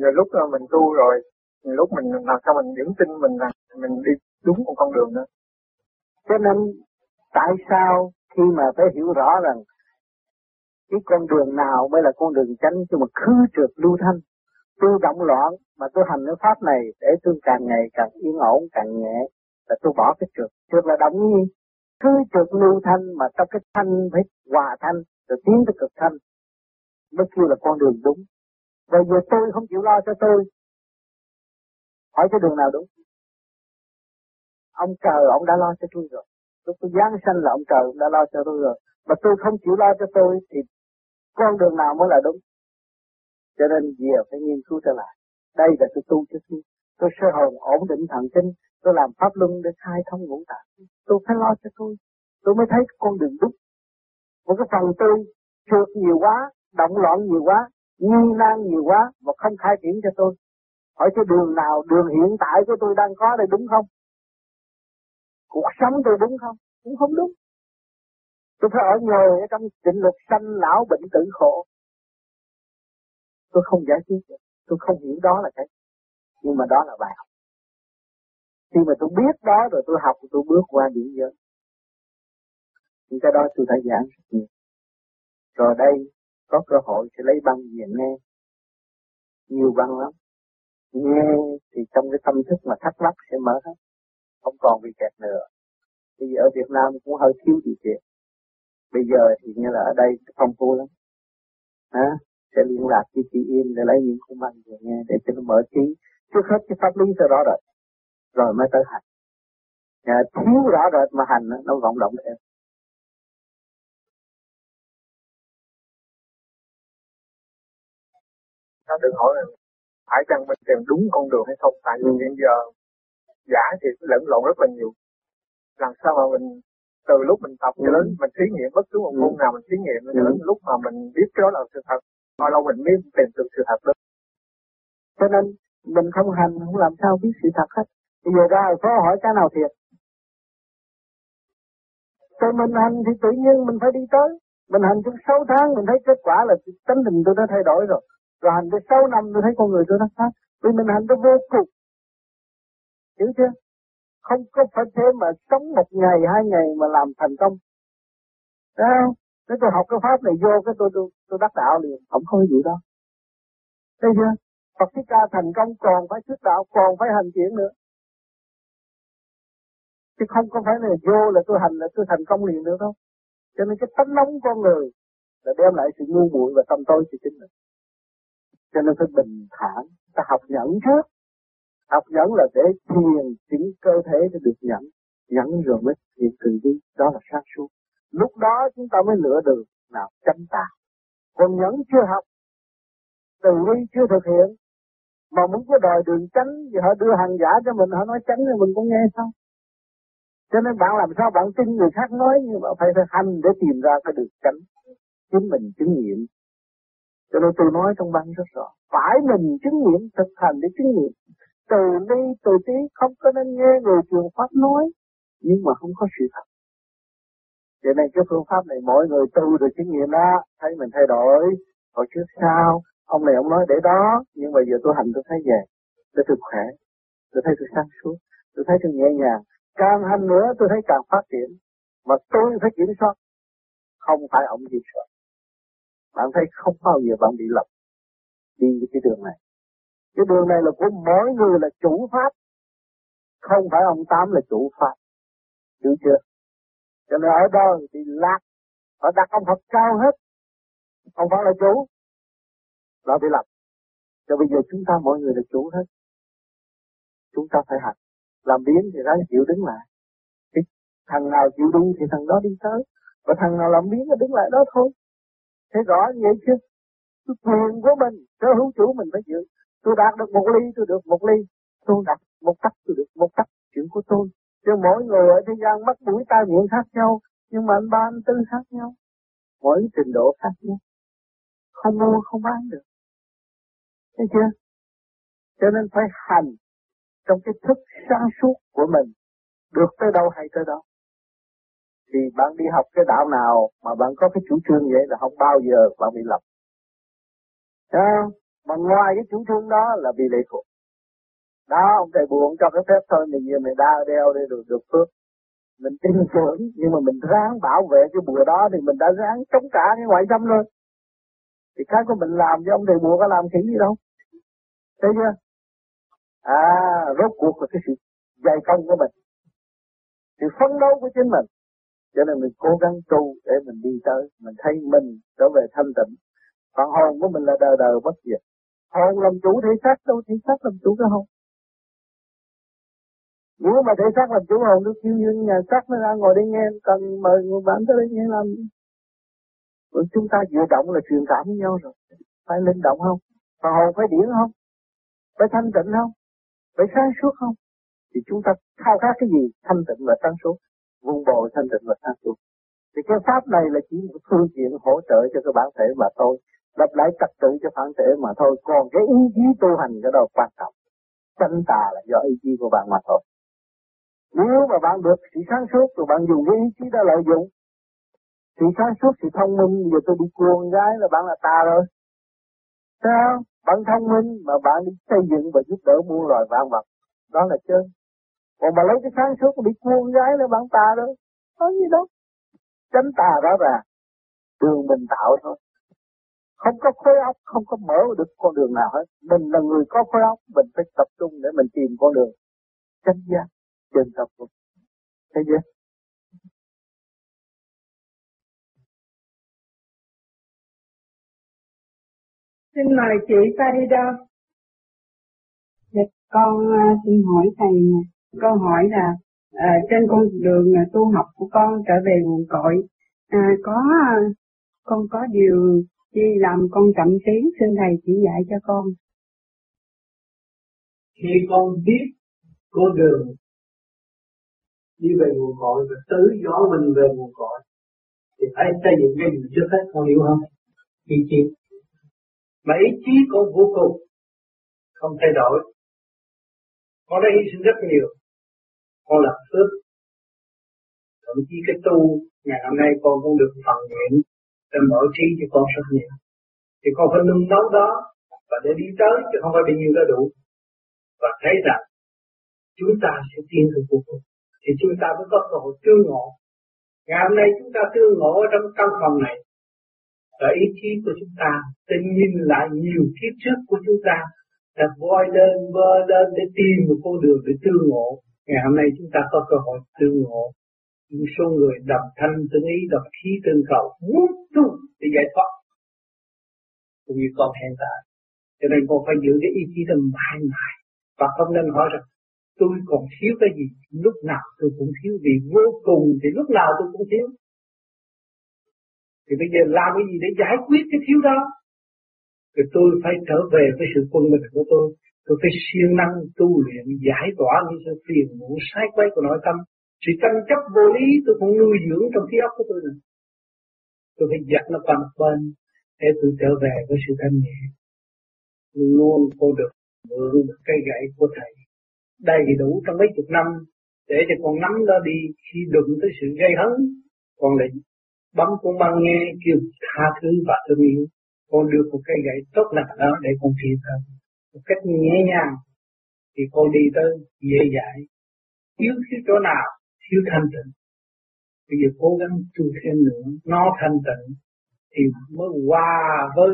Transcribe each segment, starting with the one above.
Rồi lúc mình tu rồi, lúc mình làm sao mình vững tin mình là mình đi đúng một con đường đó. Cho nên tại sao khi mà phải hiểu rõ rằng cái con đường nào mới là con đường tránh cho mà khứ trượt lưu thanh? Tôi động loạn mà tôi hành cái pháp này để tôi càng ngày càng yên ổn càng nhẹ là tôi bỏ cái trượt. Trượt là động nhiên, cứ trượt lưu thanh mà trong cái thanh phải hòa thanh rồi tiến tới cực thanh mới kêu là con đường đúng bây giờ tôi không chịu lo cho tôi. Hỏi cái đường nào đúng? Ông trời, ông đã lo cho tôi rồi. Lúc tôi giáng sanh là ông trời ông đã lo cho tôi rồi. Mà tôi không chịu lo cho tôi thì con đường nào mới là đúng? Cho nên giờ phải nghiên cứu trở lại. Đây là tôi tu cho tôi. Tôi sơ hồn, ổn định thần kinh. Tôi làm pháp luân để khai thông ngũ tạng. Tôi phải lo cho tôi. Tôi mới thấy con đường đúng. Một cái phần tôi trượt nhiều quá, động loạn nhiều quá nghi nan nhiều quá và không khai triển cho tôi. Hỏi cái đường nào, đường hiện tại của tôi đang có đây đúng không? Cuộc sống tôi đúng không? Cũng không đúng. Tôi phải ở ngồi ở trong định luật sanh lão bệnh tử khổ. Tôi không giải quyết được. Tôi không hiểu đó là cái. Nhưng mà đó là bài học. Khi mà tôi biết đó rồi tôi học, tôi bước qua điểm giới. Những cái đó tôi đã giảng rất nhiều. Rồi đây có cơ hội sẽ lấy băng về nghe. Nhiều băng lắm. Nghe thì trong cái tâm thức mà thắc mắc sẽ mở hết. Không còn bị kẹt nữa. Bây giờ ở Việt Nam cũng hơi thiếu điều kiện bây giờ thì như là ở đây phong phú lắm. À, sẽ liên lạc với chị Yên để lấy những khung băng về nghe để cho nó mở trí. Trước hết cái pháp lý cho rõ rồi rồi mới tới hành. À, thiếu rõ rệt mà hành nó vọng động theo nó tự hỏi là phải chăng mình tìm đúng con đường hay không. Tại vì ừ. hiện giờ giả thì lẫn lộn rất là nhiều. Làm sao mà mình từ lúc mình tập cho đến ừ. mình thí nghiệm bất cứ một môn ừ. nào mình thí nghiệm cho đến lúc mà mình biết đó là sự thật bao lâu mình mới tìm được sự thật đó. Cho nên mình không hành không làm sao biết sự thật hết. Bây giờ ra có hỏi cái nào thiệt? Rồi mình hành thì tự nhiên mình phải đi tới. Mình hành trong 6 tháng mình thấy kết quả là tánh tình tôi đã thay đổi rồi rồi hành tới 6 năm tôi thấy con người tôi nó khác vì mình hành tới vô cùng hiểu chưa không có phải thế mà sống một ngày hai ngày mà làm thành công Đấy không? Nếu tôi học cái pháp này vô cái tôi tôi, tôi đắc đạo liền, không có gì đó. Thấy chưa? Phật Thích Ca thành công còn phải xuất đạo, còn phải hành chuyển nữa. Chứ không có phải là vô là tôi hành là tôi thành công liền nữa đâu. Cho nên cái tánh nóng con người là đem lại sự ngu muội và tâm tối cho chính mình. Cho nên phải bình thản, ta học nhẫn trước. Học nhẫn là để thiền chỉnh cơ thể để được nhẫn. Nhẫn rồi mới thiền từ đi, đó là sáng suốt. Lúc đó chúng ta mới lựa được nào chánh tà. Còn nhẫn chưa học, từ bi chưa thực hiện, mà muốn có đòi đường tránh thì họ đưa hàng giả cho mình, họ nói tránh thì mình cũng nghe sao. Cho nên bạn làm sao bạn tin người khác nói nhưng mà phải phải hành để tìm ra cái đường tránh. Chính mình chứng nghiệm. Cho nên tôi nói trong băng rất rõ. Phải mình chứng nghiệm, thực hành để chứng nghiệm. Từ ly từ tí không có nên nghe người truyền pháp nói. Nhưng mà không có sự thật. Cho nên cái phương pháp này mỗi người tu được chứng nghiệm đó, thấy mình thay đổi, hồi trước sao, ông này ông nói để đó, nhưng mà giờ tôi hành tôi thấy về, tôi tôi khỏe, tôi thấy tôi sáng suốt, tôi thấy tôi nhẹ nhàng, càng hành nữa tôi thấy càng phát triển, mà tôi phải kiểm soát, không phải ông kiểm soát. Bạn thấy không bao giờ bạn bị lầm đi cái đường này. Cái đường này là của mỗi người là chủ pháp, không phải ông Tám là chủ pháp. Hiểu chưa? Cho nên ở đó thì lạc, họ đặt ông Phật cao hết, ông Phật là chủ, là bị lập. Cho bây giờ chúng ta mọi người là chủ hết. Chúng ta phải hành. Làm biến thì ráng chịu đứng lại. Thì thằng nào chịu đi thì thằng đó đi tới. Và thằng nào làm biến nó đứng lại đó thôi. Thế rõ như vậy chứ. Cái quyền của mình, sở hữu chủ mình phải giữ Tôi đạt được một ly, tôi được một ly. Tôi đạt một tắc, tôi được một tắc. Chuyện của tôi. Chứ mỗi người ở thế gian mắt mũi tai miệng khác nhau, nhưng mà anh ba anh tư khác nhau. Mỗi trình độ khác nhau. Không mua không bán được. Thấy chưa? Cho nên phải hành trong cái thức sáng suốt của mình. Được tới đâu hay tới đó. Thì bạn đi học cái đạo nào mà bạn có cái chủ trương vậy là không bao giờ bạn bị lầm. Thấy không? mà ngoài cái chủ trương đó là bị lệ thuộc. Đó, ông thầy buồn cho cái phép thôi mình giờ mình đa đeo đi được được phước. Mình tin tưởng, nhưng mà mình ráng bảo vệ cái bùa đó thì mình đã ráng chống cả cái ngoại xâm rồi thì cái của mình làm chứ ông thầy bùa có làm kỹ gì đâu. Thấy chưa? À rốt cuộc là cái sự dày công của mình. Sự phấn đấu của chính mình cho nên mình cố gắng tu để mình đi tới, mình thấy mình trở về thanh tịnh. Còn hồn của mình là đời đời bất diệt. Hồn làm chủ thể xác đâu, thể xác làm chủ cái hồn. Nếu mà thể xác làm chủ hồn nó kêu như nhà xác nó ra ngồi đây nghe, cần mời người bạn tới đây nghe làm chúng ta vừa động là truyền cảm với nhau rồi. Phải linh động không? Phần hồn phải điển không? Phải thanh tịnh không? Phải sáng suốt không? Thì chúng ta khao khát cái gì? Thanh tịnh và sáng suốt vun bồi thanh tịnh và sáng suốt thì cái pháp này là chỉ một phương tiện hỗ trợ cho cái bản thể mà thôi lập lại trật tự cho bản thể mà thôi còn cái ý chí tu hành cái đó quan trọng chân tà là do ý chí của bạn mà thôi nếu mà bạn được sự sáng suốt rồi bạn dùng cái ý chí đó lợi dụng sự sáng suốt, sự thông minh, giờ tôi đi cuồng gái là bạn là tà rồi. Sao? Bạn thông minh mà bạn đi xây dựng và giúp đỡ muôn loài vạn vật. Đó là chân. Còn mà lấy cái sáng suốt bị cua con gái là bạn tà đó. Có gì đâu. Tránh tà rõ ràng. Đường mình tạo thôi. Không có khối óc, không có mở được con đường nào hết. Mình là người có khối óc, mình phải tập trung để mình tìm con đường. Tránh giác trên tập trung. thế chưa? Xin mời chị Farida. Dạ, con uh, xin hỏi thầy nè câu hỏi là à, trên con đường tu học của con trở về nguồn cội à, có con có điều chi làm con chậm tiến xin thầy chỉ dạy cho con. Khi con biết con đường đi về nguồn cội và tứ gió mình về nguồn cội thì phải xây dựng cái gì trước hết con hiểu không? Ý chí mà ý chí con vô cùng không thay đổi con đã hy sinh rất nhiều con lập phước thậm chí cái tu ngày hôm nay con cũng được phần nguyện để mở trí cho con rất nhiều thì con phải nung nấu đó và để đi tới chứ không phải bị nhiêu đó đủ. Và thấy rằng chúng ta sẽ tiến được vô cùng thì chúng ta mới có cơ hội tương ngộ. Ngày hôm nay chúng ta tương ngộ ở trong căn phòng này. Và ý chí của chúng ta sẽ nhìn lại nhiều kiếp trước của chúng ta. Đã voi lên, vơ lên để tìm một con đường để tương ngộ ngày hôm nay chúng ta có cơ hội tương ngộ những số người đồng thanh tương ý, đồng khí tương cầu, muốn tu để giải thoát, cũng như con hiện tại cho nên con phải giữ cái ý chí tâm mãi mãi, và không nên hỏi rằng, tôi còn thiếu cái gì? Lúc nào tôi cũng thiếu, vì vô cùng thì lúc nào tôi cũng thiếu. Thì bây giờ làm cái gì để giải quyết cái thiếu đó? Thì tôi phải trở về với sự quân bình của tôi tôi phải siêng năng tu luyện giải tỏa những sự phiền muộn sai quay của nội tâm. Sự tranh chấp vô lý tôi cũng nuôi dưỡng trong trí óc của tôi này tôi phải dắt nó qua một bên để tôi trở về với sự thanh nhẹ. Luôn cô được mượn được cây gậy của thầy. Đầy đủ trong mấy chục năm để cho con nắm nó đi khi đụng tới sự gây hấn. Còn lại bấm con băng nghe kêu tha thứ và thương yêu. Con đưa một cây gậy tốt lành đó để con thiền hơn một cách nhẹ nhàng thì cô đi tới dễ dãi. Thiếu thiếu chỗ nào, thiếu thanh tịnh. Bây giờ cố gắng tu thêm nữa, nó thanh tịnh thì mới hòa với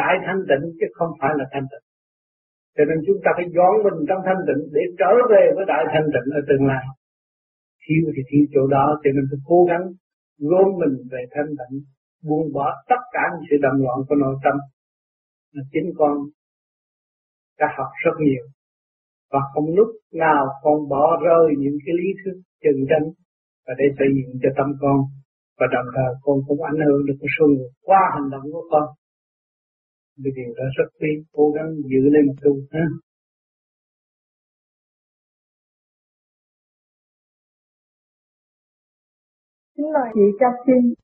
đại thanh tịnh chứ không phải là thanh tịnh. Cho nên chúng ta phải dọn mình trong thanh tịnh để trở về với đại thanh tịnh ở tương lai. Thiếu thì thiếu chỗ đó, cho nên phải cố gắng gom mình về thanh tịnh, buông bỏ tất cả những sự đầm loạn của nội tâm. Là chính con đã học rất nhiều và không lúc nào con bỏ rơi những cái lý thuyết chân chánh và để xây dựng cho tâm con và đồng thời con cũng ảnh hưởng được một số người qua hành động của con vì điều đó rất quý cố gắng giữ lên tu, ha Kính mời chị cho xin.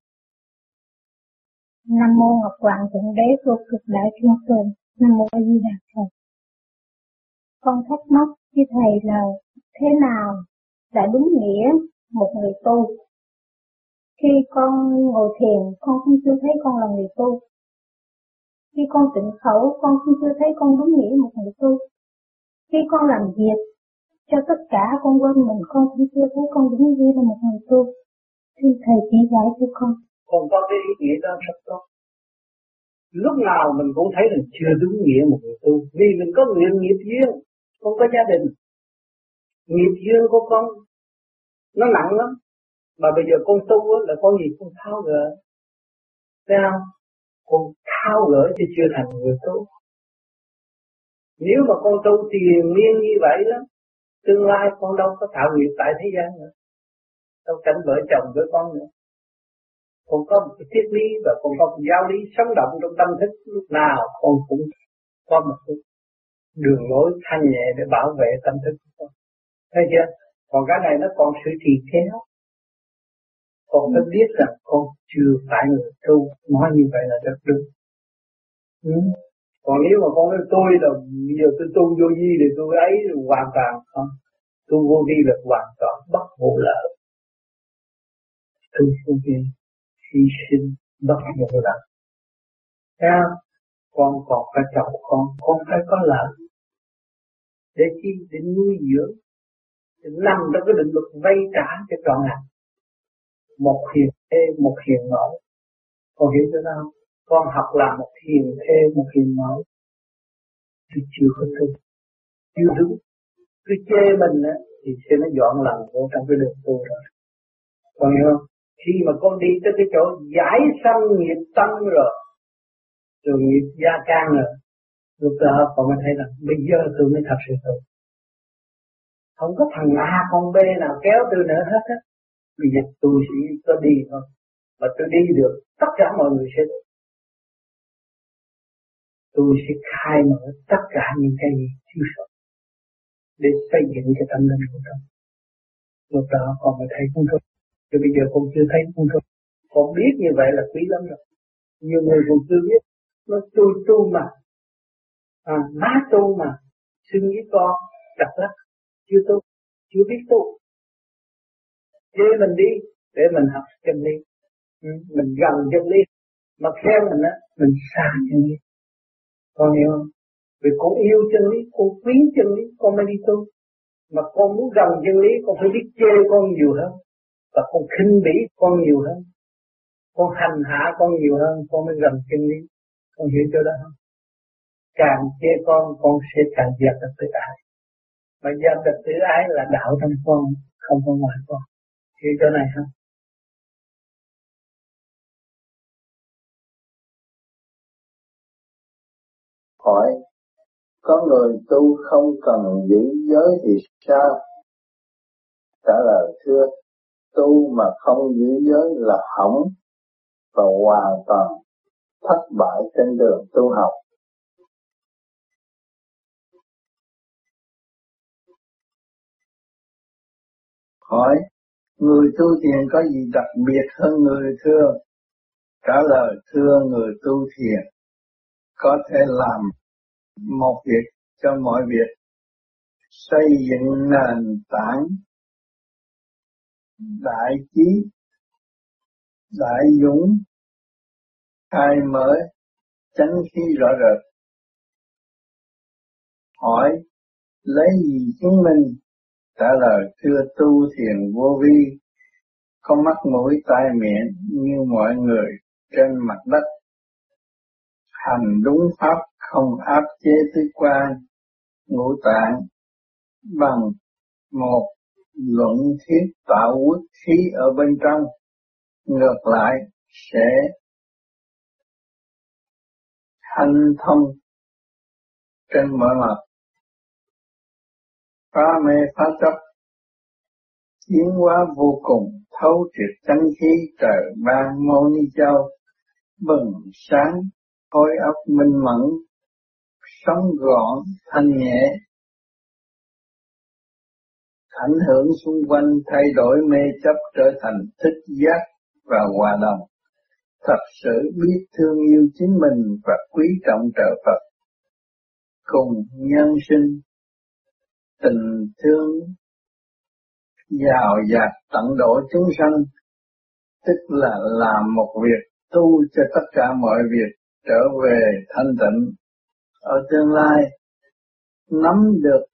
Nam mô Ngọc Hoàng Thượng Đế vô cực đại thiên tôn. Nam mô A Di Đà Phật. Con thắc mắc với thầy là thế nào là đúng nghĩa một người tu? Khi con ngồi thiền, con không chưa thấy con là người tu. Khi con tịnh khẩu, con không chưa thấy con đúng nghĩa một người tu. Khi con làm việc cho tất cả con quên mình, con cũng chưa thấy con đúng nghĩa là một người tu. Xin Thầy chỉ dạy cho con. Con có cái ý nghĩa đó rất tốt. Lúc nào mình cũng thấy là chưa đúng nghĩa một người tu. Vì mình có nguyện nghiệp riêng con có gia đình. Nghiệp duyên của con nó nặng lắm. Mà bây giờ con tu là con gì con thao gỡ. Thấy không? Con thao gỡ thì chưa thành người tu. Nếu mà con tu tiền miên như vậy đó, tương lai con đâu có tạo nghiệp tại thế gian nữa. Đâu cảnh vợ chồng với con nữa. Con có một cái triết lý và con có một giáo lý sống động trong tâm thức lúc nào con cũng có một cái đường lối thanh nhẹ để bảo vệ tâm thức của con. Thấy chưa? Còn cái này nó còn sự trì khéo. Con phải biết rằng con chưa phải người tu, nói như vậy là rất đúng. Ừ. Còn nếu mà con nói tôi là bây giờ tôi tu vô vi thì tôi ấy hoàn toàn không. Tu vô vi là hoàn toàn bất vụ lợi. Tu vô vi hy sinh bất vụ lợi. Con còn phải chồng con, con phải có lợi. Để chi? Để nuôi dưỡng. Để nằm trong cái định luật vay trả cho trọn hạnh. Một hiền thê, một hiền mẫu. Con hiểu chưa nào? Con học làm một hiền thê, một hiền mẫu. thì chưa có tu. Chưa đúng. Cứ chê mình á, thì sẽ nó dọn lần vô trong cái đường tu rồi. Con hiểu không? Khi mà con đi tới cái chỗ giải sanh nghiệp tâm rồi, rồi nghiệp gia can rồi, lúc đó con mới thấy là bây giờ tôi mới thật sự tu. Không có thằng A con B nào kéo tôi nữa hết á. Bây giờ tôi chỉ có đi thôi. Mà tôi đi được, tất cả mọi người sẽ tôi sẽ khai mở tất cả những cái gì thiếu sót để xây dựng cái tâm linh của tôi. Lúc đó con mới thấy không thôi. Chứ bây giờ con chưa thấy không thôi. Con biết như vậy là quý lắm rồi. Nhiều người còn chưa biết. Nó tôi tu mà. À, má tu mà. suy với con. Đặt lắc. Chưa tu. Chưa biết tu. Thế mình đi. Để mình học chân lý. Ừ, mình gần chân lý. Mà theo mình á. Mình xa chân lý. Con hiểu không? Vì con yêu chân lý, con quý chân lý, con mới đi tu. Mà con muốn gần chân lý, con phải biết chê con nhiều hơn. Và con khinh bỉ con nhiều hơn. Con hành hạ con nhiều hơn, con mới gần chân lý. Con hiểu chỗ đó không? Càng chê con, con sẽ càng dẹp được tự ái. Mà dẹp được tự ái là đạo trong con, không có ngoài con. Hiểu chỗ này không? hỏi có người tu không cần giữ giới thì sao? Trả lời thưa, tu mà không giữ giới là hỏng và hoàn toàn thất bại trên đường tu học. Hỏi, người tu thiền có gì đặc biệt hơn người thưa? Trả lời thưa người tu thiền có thể làm một việc cho mọi việc xây dựng nền tảng đại trí đại dũng khai mở chánh khí rõ rệt? Hỏi, lấy gì chứng minh? Trả lời, thưa tu thiền vô vi, có mắt mũi tai miệng như mọi người trên mặt đất. Hành đúng pháp không áp chế tứ quan, ngũ tạng, bằng một luận thiết tạo quốc khí ở bên trong. Ngược lại, sẽ thanh thông trên mọi mặt phá mê phá chấp tiến hóa vô cùng thấu triệt chân khí trời ban mô ni châu bừng sáng khối óc minh mẫn, sống gọn, thanh nhẹ, ảnh hưởng xung quanh thay đổi mê chấp trở thành thích giác và hòa đồng. Thật sự biết thương yêu chính mình và quý trọng trợ Phật. Cùng nhân sinh, tình thương giàu dạt tận độ chúng sanh, tức là làm một việc tu cho tất cả mọi việc trở về thanh tịnh ở tương lai nắm được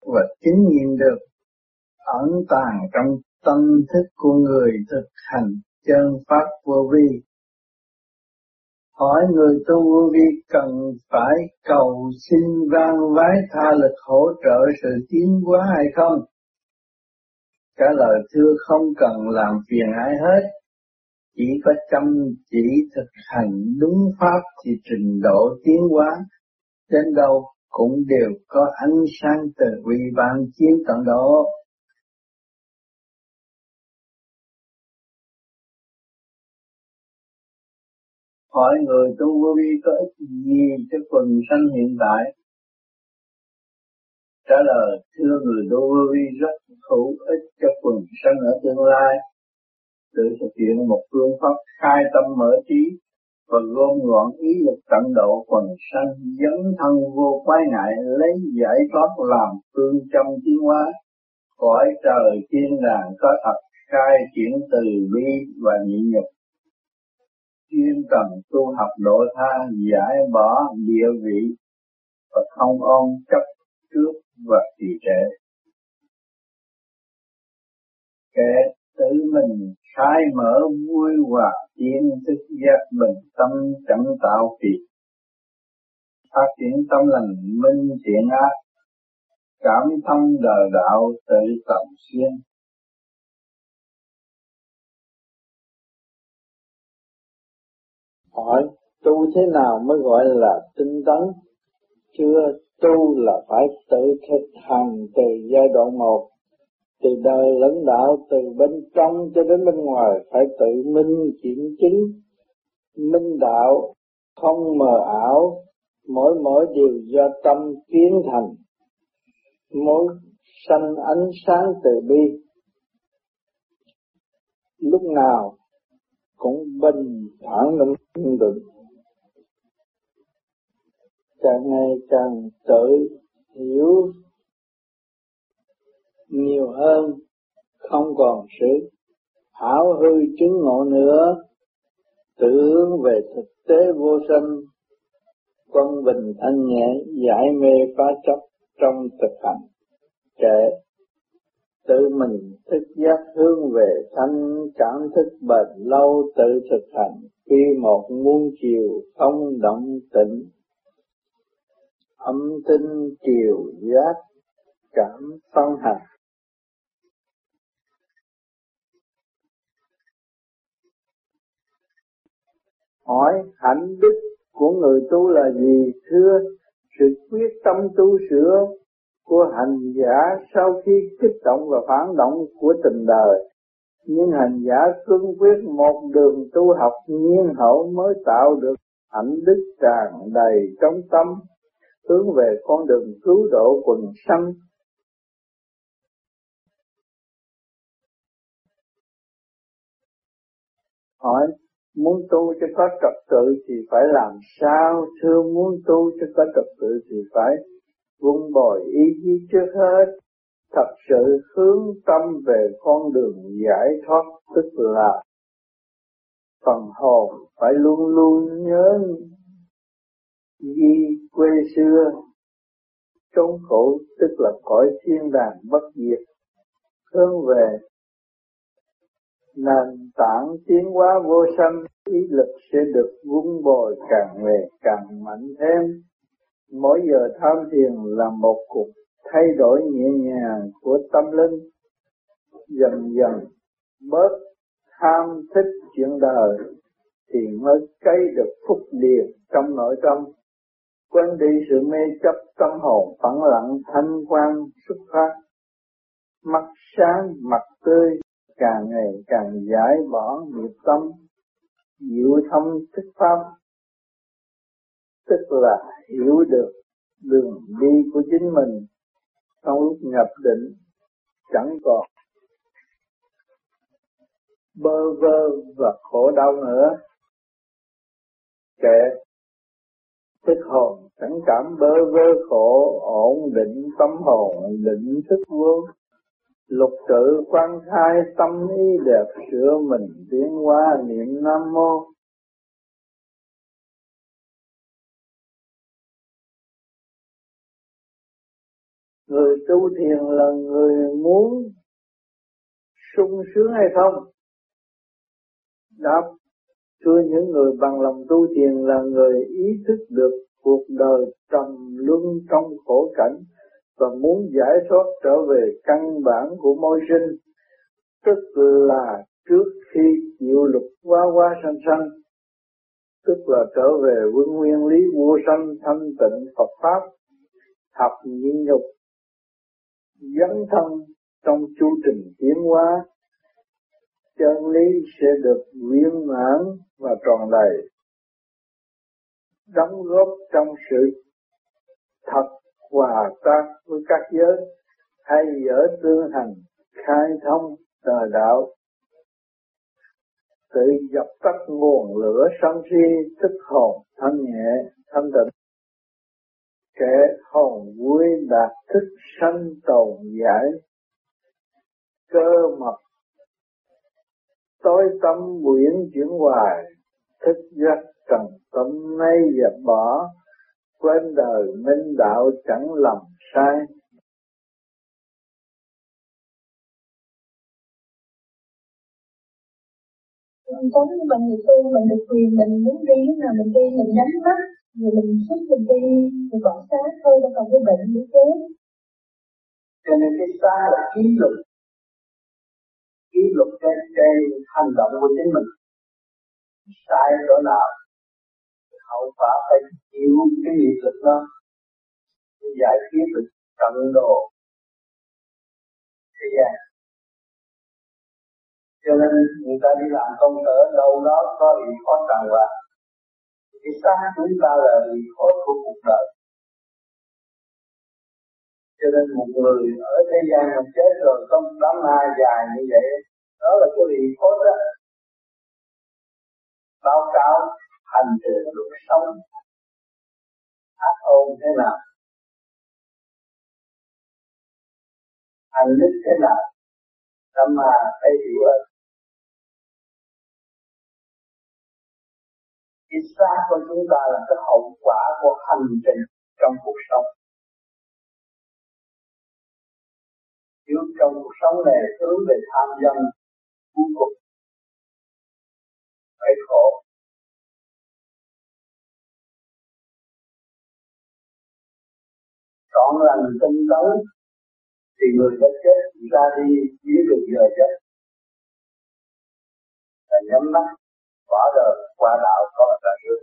và chứng nghiệm được ẩn tàng trong tâm thức của người thực hành chân pháp vô vi. Hỏi người tu vô vi cần phải cầu xin vang vái tha lực hỗ trợ sự tiến hóa hay không? Trả lời thưa không cần làm phiền ai hết, chỉ có chăm chỉ thực hành đúng pháp thì trình độ tiến hóa đến đâu cũng đều có ánh sáng từ vị ban chiếu tận độ. Hỏi người tu vô vi có ích gì cho quần sanh hiện tại? Trả lời, thưa người tu vô vi rất hữu ích cho quần sanh ở tương lai. Tự thực hiện một phương pháp khai tâm mở trí và gom gọn ý lực tận độ quần sanh dấn thân vô quái ngại lấy giải thoát làm phương trong tiến hóa cõi trời thiên đàng có thật khai triển từ bi và nhị nhục chuyên cần tu học độ tha, giải bỏ địa vị và không ôm chấp trước và trì trệ. Kẻ tự mình khai mở vui hòa tiến thức giác bình tâm chẳng tạo phiền. Phát triển tâm lành minh thiện ác, cảm thông đời đạo tự tầm xuyên. Hỏi, tu thế nào mới gọi là tinh tấn? Chưa tu là phải tự thực hành từ giai đoạn một, từ đời lẫn đạo, từ bên trong cho đến bên ngoài, phải tự minh kiểm chứng minh đạo, không mờ ảo, mỗi mỗi điều do tâm kiến thành. Mỗi sanh ánh sáng từ bi, lúc nào cũng bình thản định định. Càng ngày càng tự hiểu nhiều hơn, không còn sự hảo hư chứng ngộ nữa. Tự hướng về thực tế vô sanh quân bình thanh nhẹ, giải mê phá chấp trong thực hành. Kệ tự mình thức giác hướng về thanh, cảm thức bền lâu tự thực hành khi một muôn chiều không động tĩnh, âm tinh chiều giác cảm phân hành. Hỏi hạnh đức của người tu là gì, thưa? Sự quyết tâm tu sửa của hành giả sau khi kích động và phản động của tình đời nhưng hành giả cương quyết một đường tu học nhiên hậu mới tạo được hạnh đức tràn đầy trong tâm, hướng về con đường cứu độ quần sanh. Hỏi, muốn tu cho có trật tự thì phải làm sao? Thưa, muốn tu cho có trật tự thì phải vun bồi ý chí trước hết thật sự hướng tâm về con đường giải thoát, tức là phần hồn phải luôn luôn nhớ ghi quê xưa, trốn khổ, tức là cõi thiên đàng bất diệt, hướng về nền tảng tiến hóa vô sanh. Ý lực sẽ được vun bồi càng ngày càng mạnh thêm. Mỗi giờ tham thiền là một cuộc thay đổi nhẹ nhàng của tâm linh, dần dần bớt tham thích chuyện đời thì mới cây được phúc điền trong nội tâm. Quên đi sự mê chấp tâm hồn phẳng lặng, thanh quan, xuất phát. Mắt sáng, mặt tươi, càng ngày càng giải bỏ nghiệp tâm, diệu thông thức pháp. Tức là hiểu được đường đi của chính mình trong lúc nhập định chẳng còn. Bơ vơ và khổ đau nữa. Kệ thức hồn chẳng cảm bơ vơ khổ, ổn định tâm hồn, định thức vô lục tự quan khai tâm ý đẹp sửa mình tiến hóa niệm nam mô. Tu thiền là người muốn sung sướng hay không? Đáp, thưa những người bằng lòng tu thiền là người ý thức được cuộc đời trầm luân trong khổ cảnh và muốn giải thoát trở về căn bản của môi sinh, tức là trước khi chịu lục quá quá sanh sanh, tức là trở về với nguyên lý vô sanh thanh tịnh Phật Pháp, học nhịn nhục, dấn thân trong chu trình tiến hóa, chân lý sẽ được viên mãn và tròn đầy. Đóng góp trong sự thật hòa tác với các giới hay ở tương hành khai thông tờ đạo. Tự dập tắt nguồn lửa sân si thức hồn thanh nhẹ thanh tịnh kẻ hồn vui đạt thức sanh tồn giải cơ mật. Tối tâm quyển chuyển hoài, thức giấc trần tâm nay dẹp bỏ, quên đời minh đạo chẳng lầm sai. Giống như mình người tu, mình được quyền mình muốn đi lúc nào mình đi mình nhắm mắt người mình xuất mình đi mình bỏ sát thôi đâu còn cái bệnh như thế. Cho nên cái xa là ký luật. Ký luật cái, cái hành động của chính mình. Sai chỗ nào hậu quả phải chịu cái nghiệp lực đó. Giải quyết được trận đồ. Thế gian. Cho nên người ta đi làm công sở đâu đó có bị khó tràn hòa thì ta chúng ta là bị khó của cuộc đời. Cho nên một người ở thế gian mà chết rồi không đám ma dài như vậy, đó là cái bị khó đó. Báo cáo hành trình luật sống. Ác ôn thế nào? Hành đức thế nào? Tâm mà phải hiểu cái xác của chúng ta là cái hậu quả của hành trình trong cuộc sống. Nếu trong cuộc sống này hướng về tham dân, cuối cùng phải khổ. Trọn lành tinh tấn thì người đã chết, ra đi, dưới đường giờ chết là nhắm mắt bỏ đời, qua đạo có là trước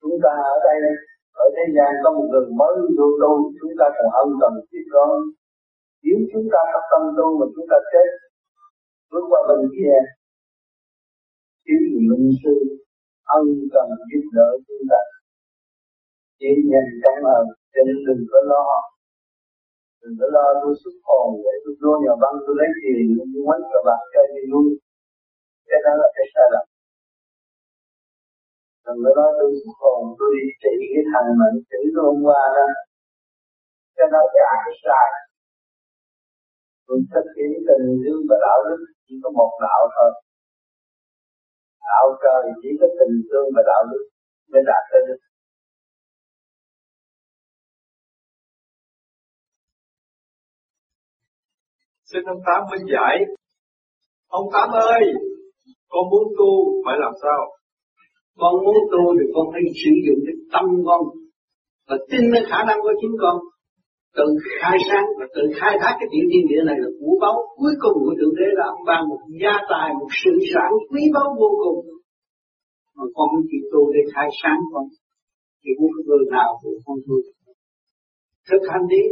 chúng ta ở đây, ở thế gian có một người mới vô tu chúng ta còn ân cần tiếp đón. Nếu chúng ta tập tâm tu mà chúng ta chết, bước qua bên kia thiếu gì minh sư ân cần giúp đỡ chúng ta. Chỉ nhận cảm ơn cho nên đừng có lo đừng có lo tôi xuất hồn để tôi vô nhà băng tôi lấy tiền tôi quánh cờ bạc chơi đi luôn. Cái đó là cái sai lầm. Đừng có lo tôi xuất hồn tôi đi trị cái thằng mà trị tôi hôm qua đó. Cái đó là cái sai. Tôi thực hiện tình thương và đạo đức chỉ có một đạo thôi. Đạo trời chỉ có tình thương và đạo đức mới đạt tới được Xin ông Tám minh giải. Ông Tám ơi, con muốn tu phải làm sao? Con muốn tu thì con phải sử dụng cái tâm con và tin cái khả năng của chính con. Tự khai sáng và tự khai thác cái tiểu thiên địa này là của báu. Cuối cùng của thượng đế là ông ban một gia tài một sự sản quý báu vô cùng. Mà con chỉ tu để khai sáng con. Thì muốn người nào của con tu. Thực hành đi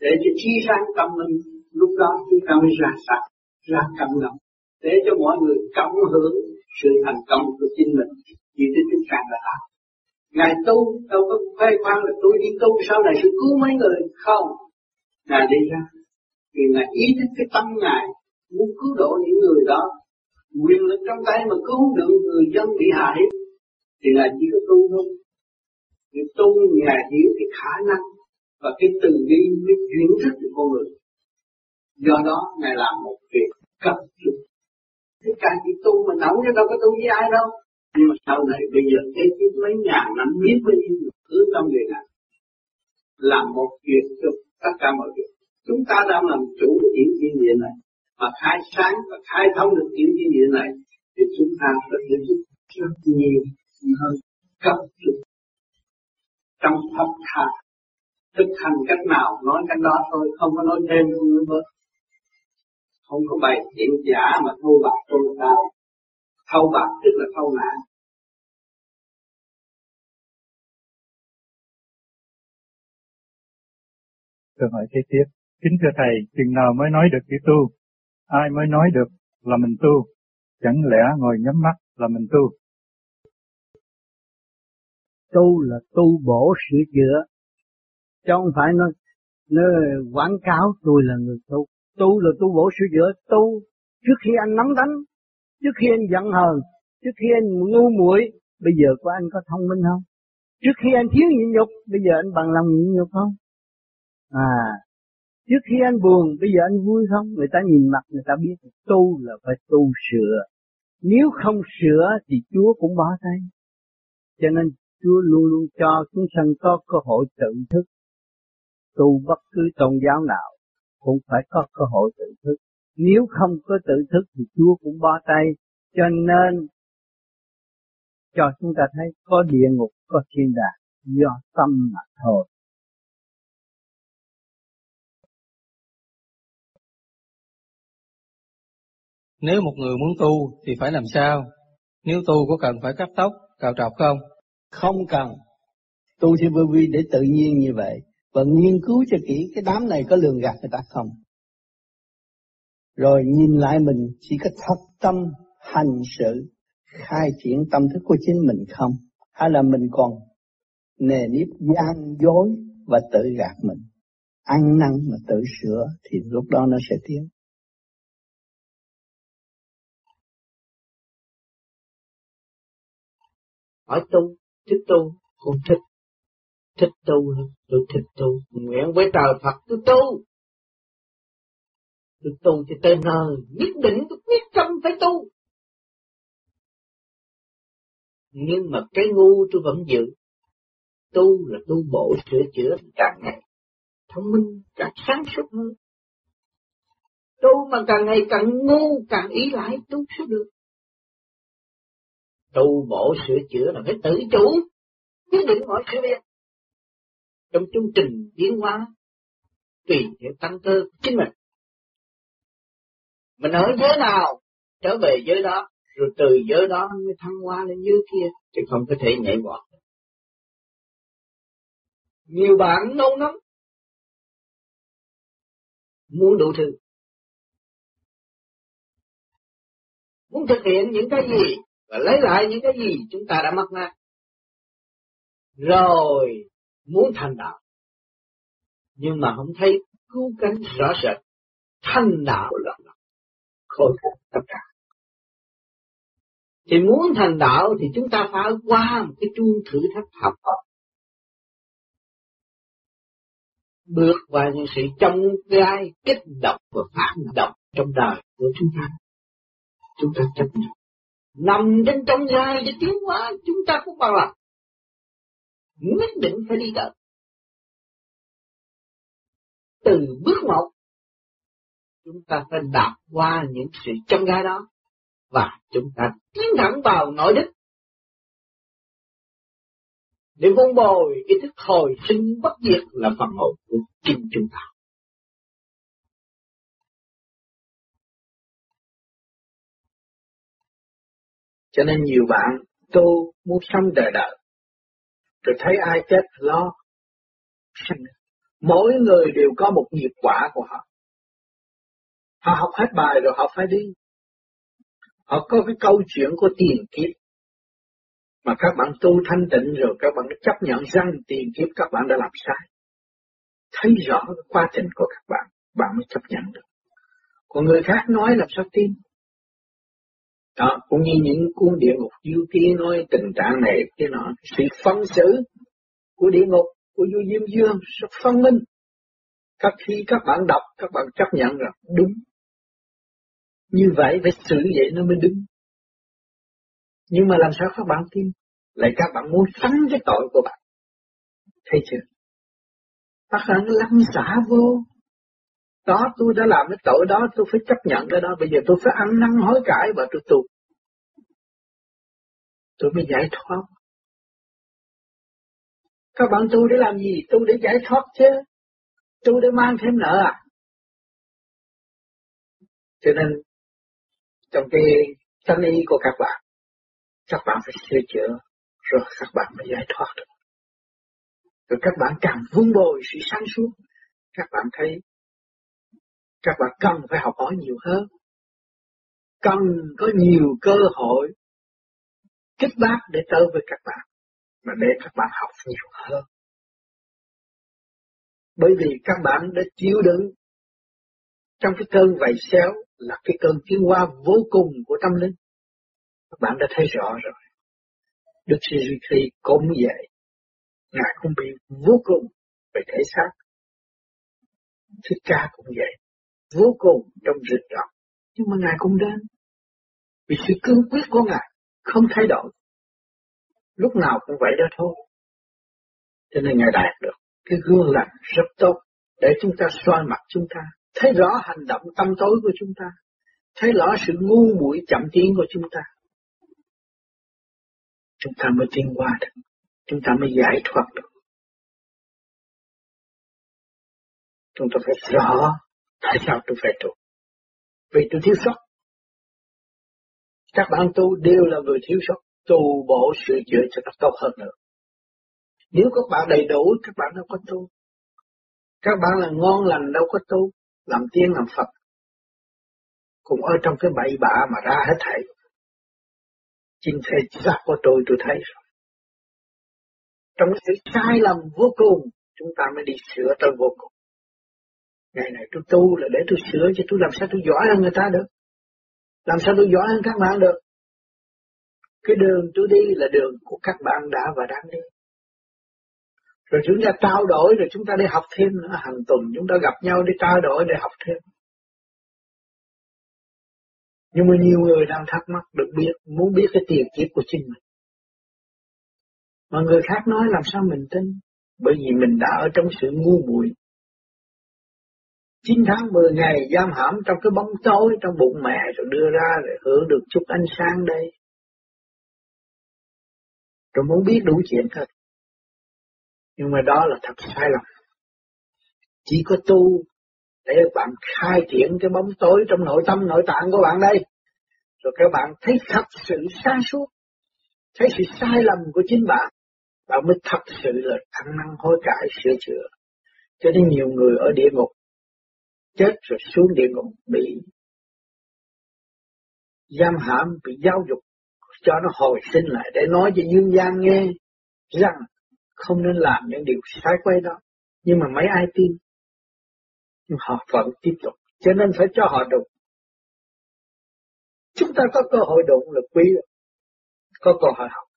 để cho chi sáng tâm mình lúc đó chúng ta mới ra sạch, ra cảm động. Để cho mọi người cộng hưởng sự thành công của chính mình. Vì thế chúng ta là làm. Ngài tu, đâu có khoe khoang là tôi đi tu sau này sẽ cứu mấy người. Không. Ngài đi ra. Vì Ngài ý thức cái tâm Ngài, muốn cứu độ những người đó. Quyền lực trong tay mà cứu được người dân bị hại, thì Ngài chỉ có tu thôi. Người tu Ngài hiểu cái khả năng và cái từ bi mới chuyển thức của con người do đó ngài làm một việc cấp thiết. Thế càng chỉ tu mà nóng chứ đâu có tu với ai đâu. Nhưng mà sau này bây giờ cái chứ mấy ngàn năm biết bao nhiêu thứ trong người này làm một việc cho tất cả mọi việc. Chúng ta đang làm chủ những thiên địa này và khai sáng và khai thông được những thiên địa này thì chúng ta có thể giúp rất nhiều hơn cấp chút trong thập thà thực hành cách nào nói cách đó thôi, không có nói thêm, không nữa bớt không có bày chuyện giả mà thâu bạc tôn cao thâu bạc tức là thâu nạn Câu hỏi kế tiếp. Kính thưa Thầy, chừng nào mới nói được chữ tu? Ai mới nói được là mình tu? Chẳng lẽ ngồi nhắm mắt là mình tu? Tu là tu bổ sửa chữa. Chứ không phải nói, nó quảng cáo tôi là người tu. Tu là tu bổ sửa chữa. Tu trước khi anh nắm đánh, trước khi anh giận hờn, trước khi anh ngu muội, bây giờ của anh có thông minh không? Trước khi anh thiếu nhịn nhục, bây giờ anh bằng lòng nhịn nhục không? À, trước khi anh buồn, bây giờ anh vui không? Người ta nhìn mặt người ta biết tu là phải tu sửa. Nếu không sửa thì Chúa cũng bỏ tay. Cho nên Chúa luôn luôn cho chúng sanh có cơ hội tự thức. Tu bất cứ tôn giáo nào cũng phải có cơ hội tự thức. Nếu không có tự thức thì Chúa cũng bỏ tay. Cho nên cho chúng ta thấy có địa ngục, có thiên đàng do tâm mà thôi. Nếu một người muốn tu thì phải làm sao? Nếu tu có cần phải cắt tóc, cạo trọc không? Không cần. Tu theo vô vi để tự nhiên như vậy. Và nghiên cứu cho kỹ cái đám này có lường gạt người ta không. Rồi nhìn lại mình, chỉ có thật tâm hành sự, khai triển tâm thức của chính mình không? Hay là mình còn nề nếp gian dối và tự gạt mình? Ăn năn mà tự sửa thì lúc đó nó sẽ tiến. hỏi tu thích tu, không thích thích tu tôi thích tu. Nguyện với trời Phật, tôi tu. Tôi tu cho tới nơi, nhất định tôi quyết tâm phải tu. Nhưng mà cái ngu tôi vẫn giữ. Tu là tu bổ sửa chữa càng ngày thông minh, càng sáng suốt hơn. Tu mà càng ngày càng ngu, càng ý lại, tu sẽ được? Tu bổ sửa chữa là phải tự chủ quyết định mọi sự việc trong chương trình tiến hóa tùy theo tăng cơ chính mình. Mình ở giới nào, trở về giới đó, rồi từ giới đó mới thăng hoa lên dưới kia chứ không có thể nhảy vọt. Nhiều bạn nôn nóng, muốn đủ thứ. Muốn thực hiện những cái gì và lấy lại những cái gì chúng ta đã mất mát. Rồi muốn thành đạo. Nhưng mà không thấy cứu cánh rõ rệt. Thành đạo là khôi phục tất cả. Thì muốn thành đạo thì chúng ta phải qua một cái chuông thử thách học hỏi Bước vào những sự trong gai, kích động và phản động trong đời của chúng ta. Chúng ta chấp nhận nằm trên trong gai để tiến hóa, chúng ta cũng bằng lòng nhất định phải đi tới từ bước một, chúng ta phải đạp qua những sự trong gai đó và chúng ta tiến thẳng vào nội đích để vun bồi cái thức hồi sinh bất diệt là phần hồn của chính chúng ta. Cho nên nhiều bạn tu muốn sống đời đời. Rồi thấy ai chết lo. Mỗi người đều có một nghiệp quả của họ. Họ học hết bài rồi họ phải đi. Họ có cái câu chuyện của tiền kiếp. Mà các bạn tu thanh tịnh rồi các bạn chấp nhận rằng tiền kiếp các bạn đã làm sai. Thấy rõ cái quá trình của các bạn, bạn mới chấp nhận được. Còn người khác nói làm sao tin? Đó, cũng như những cuốn địa ngục du ký nói tình trạng này cái nọ, sự phân xử của địa ngục, của du diêm dương rất phân minh. Các khi các bạn đọc, các bạn chấp nhận rằng đúng. Như vậy phải xử vậy nó mới đúng. Nhưng mà làm sao các bạn tin? Lại các bạn muốn tránh cái tội của bạn. Thấy chưa? Các bạn lăn xả vô. Đó tôi đã làm cái tội đó tôi phải chấp nhận cái đó. Bây giờ tôi phải ăn năn hối cải và tôi tu. Tôi mới giải thoát. Các bạn tu để làm gì? Tu để giải thoát chứ. Tu để mang thêm nợ à? Cho nên trong cái tâm ý của các bạn, các bạn phải sửa chữa, rồi các bạn mới giải thoát được. Rồi các bạn càng vun bồi sự sáng suốt, các bạn thấy các bạn cần phải học hỏi nhiều hơn, cần có nhiều cơ hội kích bác để tới với các bạn, mà để các bạn học nhiều hơn. Bởi vì các bạn đã chịu đựng trong cái cơn vầy xéo là cái cơn tiến hóa vô cùng của tâm linh. Các bạn đã thấy rõ rồi. Đức Jesus Christ cũng vậy. Ngài cũng bị vô cùng về thể xác. Thích ca cũng vậy. Vô cùng trong rực rỡ. Nhưng mà Ngài cũng đến. Vì sự cương quyết của Ngài không thay đổi. Lúc nào cũng vậy đó thôi. Cho nên Ngài đạt được cái gương lành rất tốt để chúng ta soi mặt chúng ta thấy rõ hành động tâm tối của chúng ta, thấy rõ sự ngu muội chậm tiến của chúng ta. Chúng ta mới tiến qua được, chúng ta mới giải thoát được. Chúng ta phải rõ tại sao tôi phải tu. Vì tôi thiếu sót. Các bạn tu đều là người thiếu sót, tu bổ sửa chữa cho nó tốt hơn nữa. Nếu các bạn đầy đủ, các bạn đâu có tu. Các bạn là ngon lành đâu có tu làm tiên làm Phật cũng ở trong cái bậy bạ mà ra hết thảy chính thể giác của tôi tôi thấy rồi trong cái sự sai lầm vô cùng chúng ta mới đi sửa tới vô cùng ngày này tôi tu là để tôi sửa chứ tôi làm sao tôi giỏi hơn người ta được. Làm sao tôi giỏi hơn các bạn được? Cái đường tôi đi là đường của các bạn đã và đang đi. Rồi chúng ta trao đổi, rồi chúng ta đi học thêm nữa. Hàng tuần chúng ta gặp nhau đi trao đổi để học thêm. Nhưng mà nhiều người đang thắc mắc, được biết, muốn biết cái tiền kiếp của chính mình. Mà người khác nói làm sao mình tin? Bởi vì mình đã ở trong sự ngu muội. 9 tháng 10 ngày giam hãm trong cái bóng tối trong bụng mẹ rồi đưa ra để hưởng được chút ánh sáng đây. Rồi muốn biết đủ chuyện thật nhưng mà đó là thật sai lầm. Chỉ có tu để bạn khai triển cái bóng tối trong nội tâm nội tạng của bạn đây. Rồi các bạn thấy thật sự sáng suốt, thấy sự sai lầm của chính bạn, bạn mới thật sự là ăn năn hối cải sửa chữa. Cho nên nhiều người ở địa ngục chết rồi xuống địa ngục bị giam hãm, bị giáo dục cho nó hồi sinh lại để nói cho dương gian nghe rằng không nên làm những điều sai quay đó. Nhưng mà mấy ai tin? Nhưng họ vẫn tiếp tục. Cho nên phải cho họ đụng. Chúng ta có cơ hội đụng là quý. Có cơ hội học.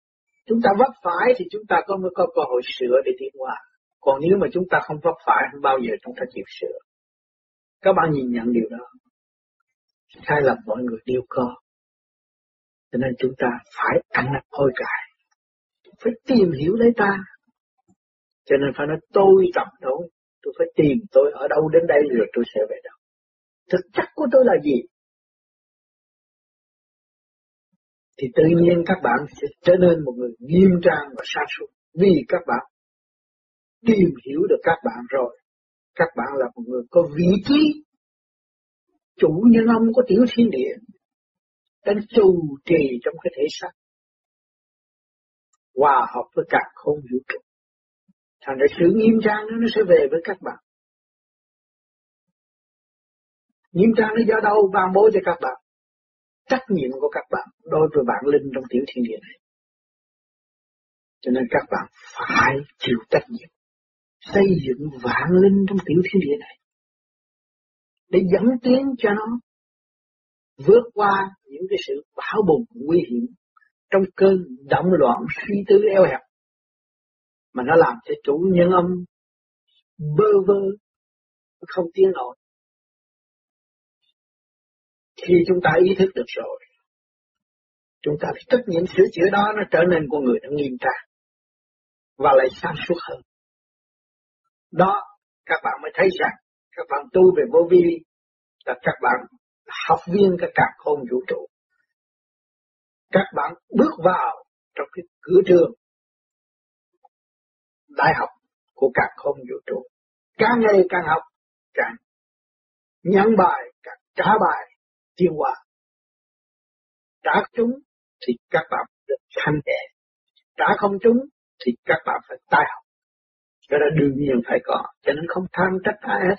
Chúng ta vấp phải thì chúng ta có mới có cơ hội sửa để tiến hóa. Còn nếu mà chúng ta không vấp phải, không bao giờ chúng ta chịu sửa. Các bạn nhìn nhận điều đó. Sai lầm mọi người đều có. Cho nên chúng ta phải ăn năn hối cải. Phải tìm hiểu lấy ta. Cho nên phải nói, tôi tập thôi. Tôi phải tìm tôi ở đâu đến đây rồi tôi sẽ về đâu. Thực chất của tôi là gì? Thì tự nhiên các bạn sẽ trở nên một người nghiêm trang và sáng suốt. Vì các bạn tìm hiểu được các bạn rồi. Các bạn là một người có vị trí chủ nhân ông có tiểu thiên địa đang chủ trì trong cái thể xác hòa hợp với cả không vũ trụ Thành ra sự nghiêm trang đó nó sẽ về với các bạn. Nghiêm trang nó do đâu ban bố cho các bạn? Trách nhiệm của các bạn đối với bạn linh trong tiểu thiên địa này. Cho nên các bạn phải chịu trách nhiệm xây dựng vạn linh trong tiểu thiên địa này, để dẫn tiến cho nó vượt qua những cái sự bão bùng nguy hiểm trong cơn động loạn suy tư eo hẹp mà nó làm cho chủ nhân âm bơ vơ, không tiến nổi khi chúng ta ý thức được rồi, Chúng ta phải trách nhiệm sửa chữa đó nó trở nên con người nó nghiêm trang và lại sáng suốt hơn. Đó, các bạn mới thấy rằng các bạn tu về vô vi là các bạn học viên các cả khôn vũ trụ. Các bạn bước vào trong cái cửa trường đại học của các khôn vũ trụ. Càng ngày càng học, càng nhắn bài, càng trả bài, tiêu hòa. Trả chúng thì các bạn được thanh nhẹ. Trả không chúng thì các bạn phải tai học. Cho nên đương nhiên phải có, cho nên không tham trách ai hết.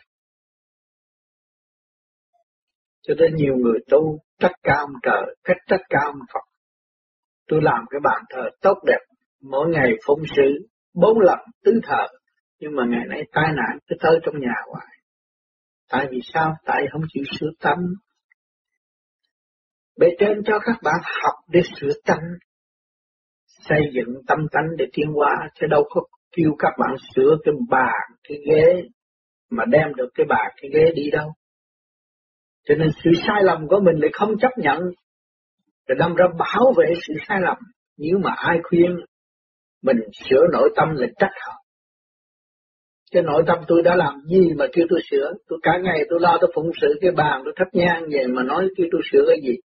Cho nên nhiều người tu trách cao ông trời, cách trách cao ông Phật. Tôi làm cái bàn thờ tốt đẹp, mỗi ngày phụng sự, bốn lần tứ thờ, nhưng mà ngày nay tai nạn cứ tới trong nhà hoài. Tại vì sao? Tại không chịu sửa tâm. Bề trên cho các bạn học để sửa tâm, xây dựng tâm tánh để tiến hóa, chứ đâu có kêu các bạn sửa cái bàn, cái ghế, mà đem được cái bàn, cái ghế đi đâu. Cho nên sự sai lầm của mình lại không chấp nhận, rồi đâm ra bảo vệ sự sai lầm. Nếu mà ai khuyên mình sửa nội tâm là trách họ. Cái nội tâm tôi đã làm gì mà kêu tôi sửa, tôi cả ngày tôi lo tôi phụng sự cái bàn, tôi thắp nhang về mà nói kêu tôi sửa cái gì.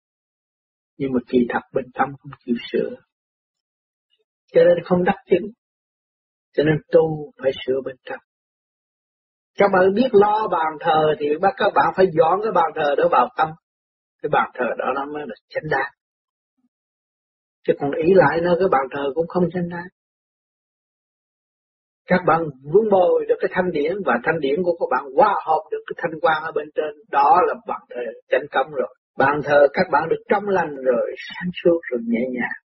Nhưng mà kỳ thật bên tâm không chịu sửa. Cho nên không đắc chứng. Cho nên tu phải sửa bên trong. Các bạn biết lo bàn thờ thì bắt các bạn phải dọn cái bàn thờ đó vào tâm. Cái bàn thờ đó nó mới là chánh đáng. Chứ còn ý lại nó cái bàn thờ cũng không chánh đáng. Các bạn vun bồi được cái thanh điển và thanh điển của các bạn hòa hợp được cái thanh quan ở bên trên. Đó là bàn thờ chánh cấm rồi. Bàn thờ các bạn được trong lành rồi, sáng suốt rồi nhẹ nhàng.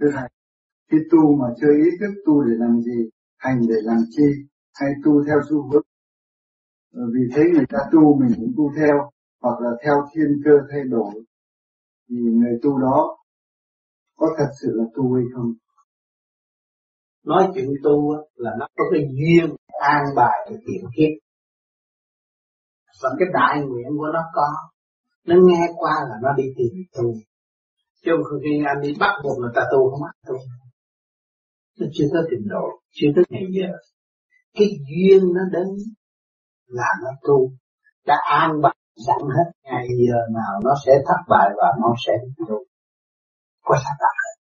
Thứ hai, khi tu mà chưa ý thức tu để làm gì, hành để làm chi, hay tu theo xu hướng. Ờ, vì thế người ta tu mình cũng tu theo, hoặc là theo thiên cơ thay đổi. Thì người tu đó có thật sự là tu hay không? Nói chuyện tu là nó có cái duyên an bài thực hiện kiếp. Và cái đại nguyện của nó có. Nó nghe qua là nó đi tìm tu chứ không khi anh đi bắt buộc người ta tu không bắt tu. Nó chưa tới trình độ, chưa tới ngày giờ. Cái duyên nó đến là nó tu. Đã an bài sẵn hết, ngày giờ nào nó sẽ thất bại và nó sẽ tu. Có thất bại hết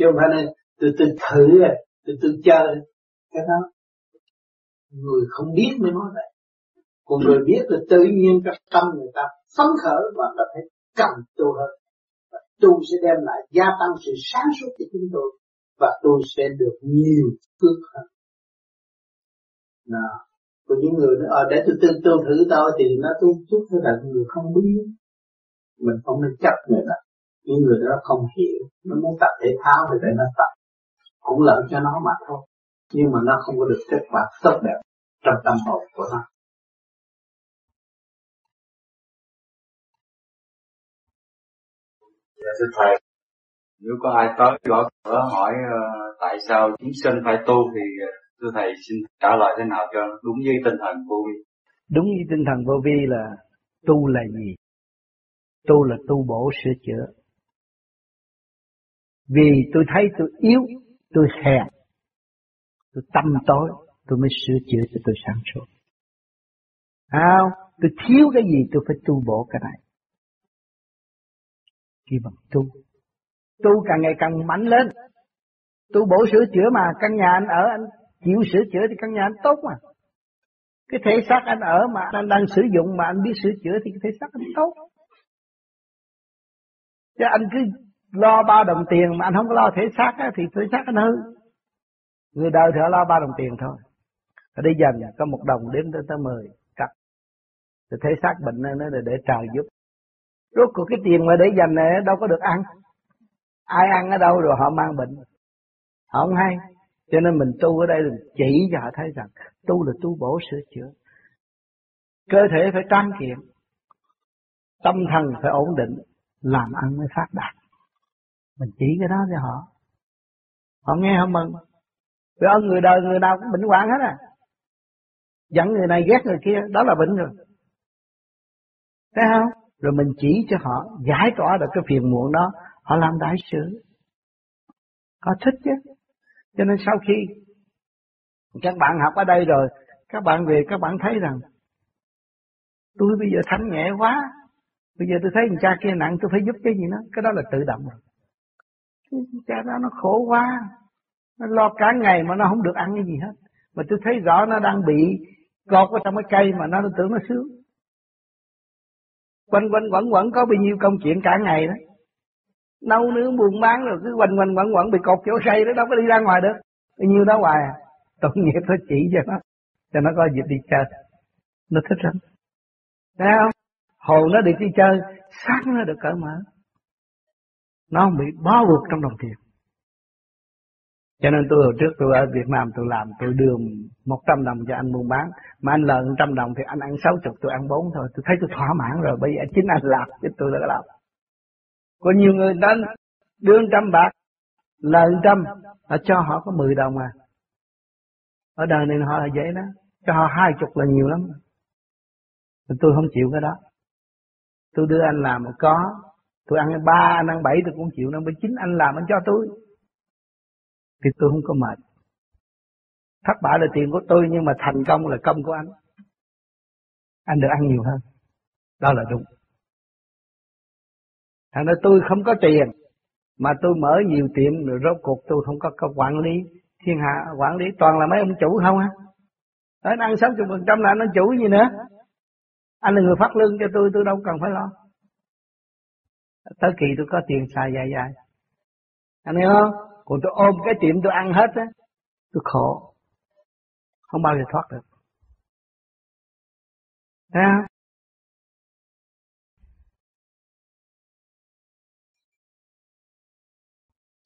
chứ không phải nên từ từ thử từ từ chơi. Cái đó, người không biết mới nói vậy. Còn người biết là tự nhiên trong tâm người ta phấn khởi và ta thấy cần tu hơn tôi sẽ đem lại gia tăng sự sáng suốt cho chúng tôi và tôi sẽ được nhiều phước hơn. Nào, có những người nói, ờ, để tôi tư tôi thử tôi thì nó tôi chút thôi là người không biết. Mình không nên chấp người đó. Những người đó không hiểu, nó muốn tập thể thao thì để nó tập. Cũng lợi cho nó mà thôi. Nhưng mà nó không có được kết quả tốt đẹp trong tâm hồn của nó. Dạ thưa thầy, nếu có ai tới gõ cửa hỏi uh, tại sao chúng sinh phải tu thì ờ, thưa thầy xin trả lời thế nào cho đúng với tinh thần vô vi. Đúng với tinh thần vô vi là tu là gì? Tu là tu bổ sửa chữa. Vì tôi thấy tôi yếu, tôi hèn, tôi tâm tối, tôi mới sửa chữa cho tôi sáng suốt. À, tôi thiếu cái gì tôi phải tu bổ cái này khi bằng tu. Tu càng ngày càng mạnh lên. Tu bổ sửa chữa mà căn nhà anh ở anh chịu sửa chữa thì căn nhà anh tốt mà. Cái thể xác anh ở mà anh đang sử dụng mà anh biết sửa chữa thì cái thể xác anh tốt. Chứ anh cứ lo ba đồng tiền mà anh không có lo thể xác á, thì thể xác anh hư. Người đời thì họ lo ba đồng tiền thôi. Ở đây dần có một đồng đến tới tới mười cặp. Thì thể xác bệnh nó để, để trời giúp. Rốt cuộc cái tiền mà để dành này đâu có được ăn. Ai ăn ở đâu rồi họ mang bệnh. Họ không hay. Cho nên mình tu ở đây là chỉ cho họ thấy rằng tu là tu bổ sửa chữa. Cơ thể phải trang kiện. Tâm thần phải ổn định. Làm ăn mới phát đạt. Mình chỉ cái đó cho họ. Họ nghe họ mừng. Vì ơn người đời người nào cũng bệnh hoạn hết à. Giận người này ghét người kia, đó là bệnh rồi. Thấy không? Rồi mình chỉ cho họ giải tỏa được cái phiền muộn đó, họ làm đại sự. Họ thích chứ. Cho nên sau khi các bạn học ở đây rồi, các bạn về các bạn thấy rằng tôi bây giờ thánh nhẹ quá, bây giờ tôi thấy người cha kia nặng tôi phải giúp cái gì nó, cái đó là tự động rồi. Cha đó nó khổ quá, nó lo cả ngày mà nó không được ăn cái gì hết. Mà tôi thấy rõ nó đang bị gọt ở trong cái cây mà nó tưởng nó sướng. Quanh quanh quẩn quẩn có bao nhiêu công chuyện cả ngày đó. Nấu nướng buôn bán rồi cứ quanh quanh quẩn quẩn bị cột chỗ xây đó đâu có đi ra ngoài được. Bao nhiêu đó hoài à. Tội nghiệp nó chỉ cho nó. Cho nó có dịp đi chơi. Nó thích lắm. Thấy không? Hồn nó được đi chơi, xác nó được cởi mở. Nó không bị bó buộc trong đồng tiền. Cho nên tôi hồi trước tôi ở Việt Nam tôi làm tôi đưa 100 đồng cho anh buôn bán. Mà anh lời 100 đồng thì anh ăn 60 tôi ăn 4 thôi. Tôi thấy tôi thỏa mãn rồi bây giờ chính anh làm chứ tôi đã làm. Có nhiều người đến đưa 100 bạc lời 100 là cho họ có 10 đồng à. Ở đời này họ là dễ đó. Cho họ 20 là nhiều lắm. Tôi không chịu cái đó. Tôi đưa anh làm mà có. Tôi ăn ba, anh ăn bảy tôi cũng chịu. Năm chín anh làm anh cho tôi thì tôi không có mệt. Thất bại là tiền của tôi nhưng mà thành công là công của anh. Anh được ăn nhiều hơn. Đó là đúng. Thành ra tôi không có tiền mà tôi mở nhiều tiệm rồi rốt cuộc tôi không có, có quản lý thiên hạ quản lý toàn là mấy ông chủ không á. Anh ăn 60% là anh là chủ gì nữa. Anh là người phát lương cho tôi, tôi đâu cần phải lo. Tới kỳ tôi có tiền xài dài dài. Anh hiểu không? Còn tôi ôm cái tiệm tôi ăn hết á, tôi khổ. Không bao giờ thoát được. Thấy không?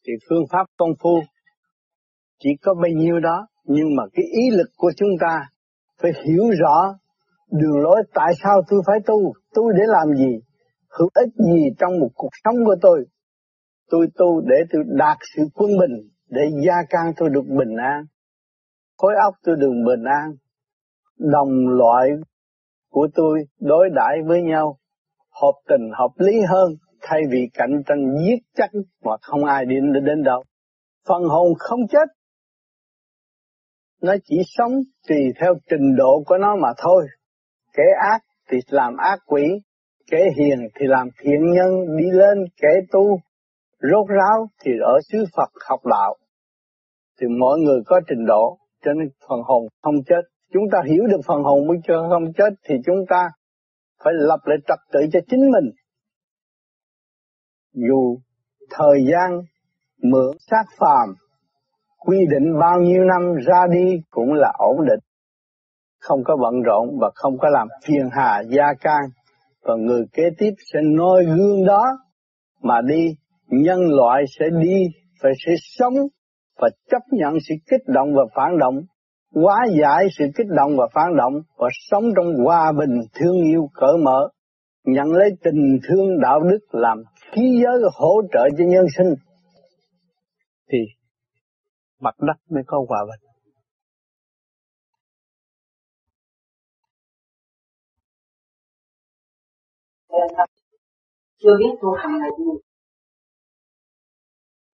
Thì phương pháp công phu chỉ có bấy nhiêu đó, nhưng mà cái ý lực của chúng ta phải hiểu rõ đường lối tại sao tôi phải tu, tôi để làm gì, hữu ích gì trong một cuộc sống của tôi, Tôi tu để tôi đạt sự quân bình, để gia căn tôi được bình an. Khối óc tôi được bình an. Đồng loại của tôi đối đãi với nhau, hợp tình hợp lý hơn, thay vì cạnh tranh giết chắc mà không ai đi đến đâu. Phần hồn không chết, nó chỉ sống tùy theo trình độ của nó mà thôi. Kẻ ác thì làm ác quỷ, kẻ hiền thì làm thiện nhân đi lên, kẻ tu rốt ráo thì ở xứ Phật học đạo. Thì mọi người có trình độ, cho nên phần hồn không chết. Chúng ta hiểu được phần hồn mới chưa không chết thì chúng ta phải lập lại trật tự cho chính mình. Dù thời gian mượn sát phàm, quy định bao nhiêu năm ra đi cũng là ổn định. Không có bận rộn và không có làm phiền hà gia can. Và người kế tiếp sẽ noi gương đó mà đi nhân loại sẽ đi và sẽ sống và chấp nhận sự kích động và phản động, hóa giải sự kích động và phản động và sống trong hòa bình, thương yêu, cởi mở, nhận lấy tình thương đạo đức làm khí giới hỗ trợ cho nhân sinh thì mặt đất mới có hòa bình. chưa biết tu hành là gì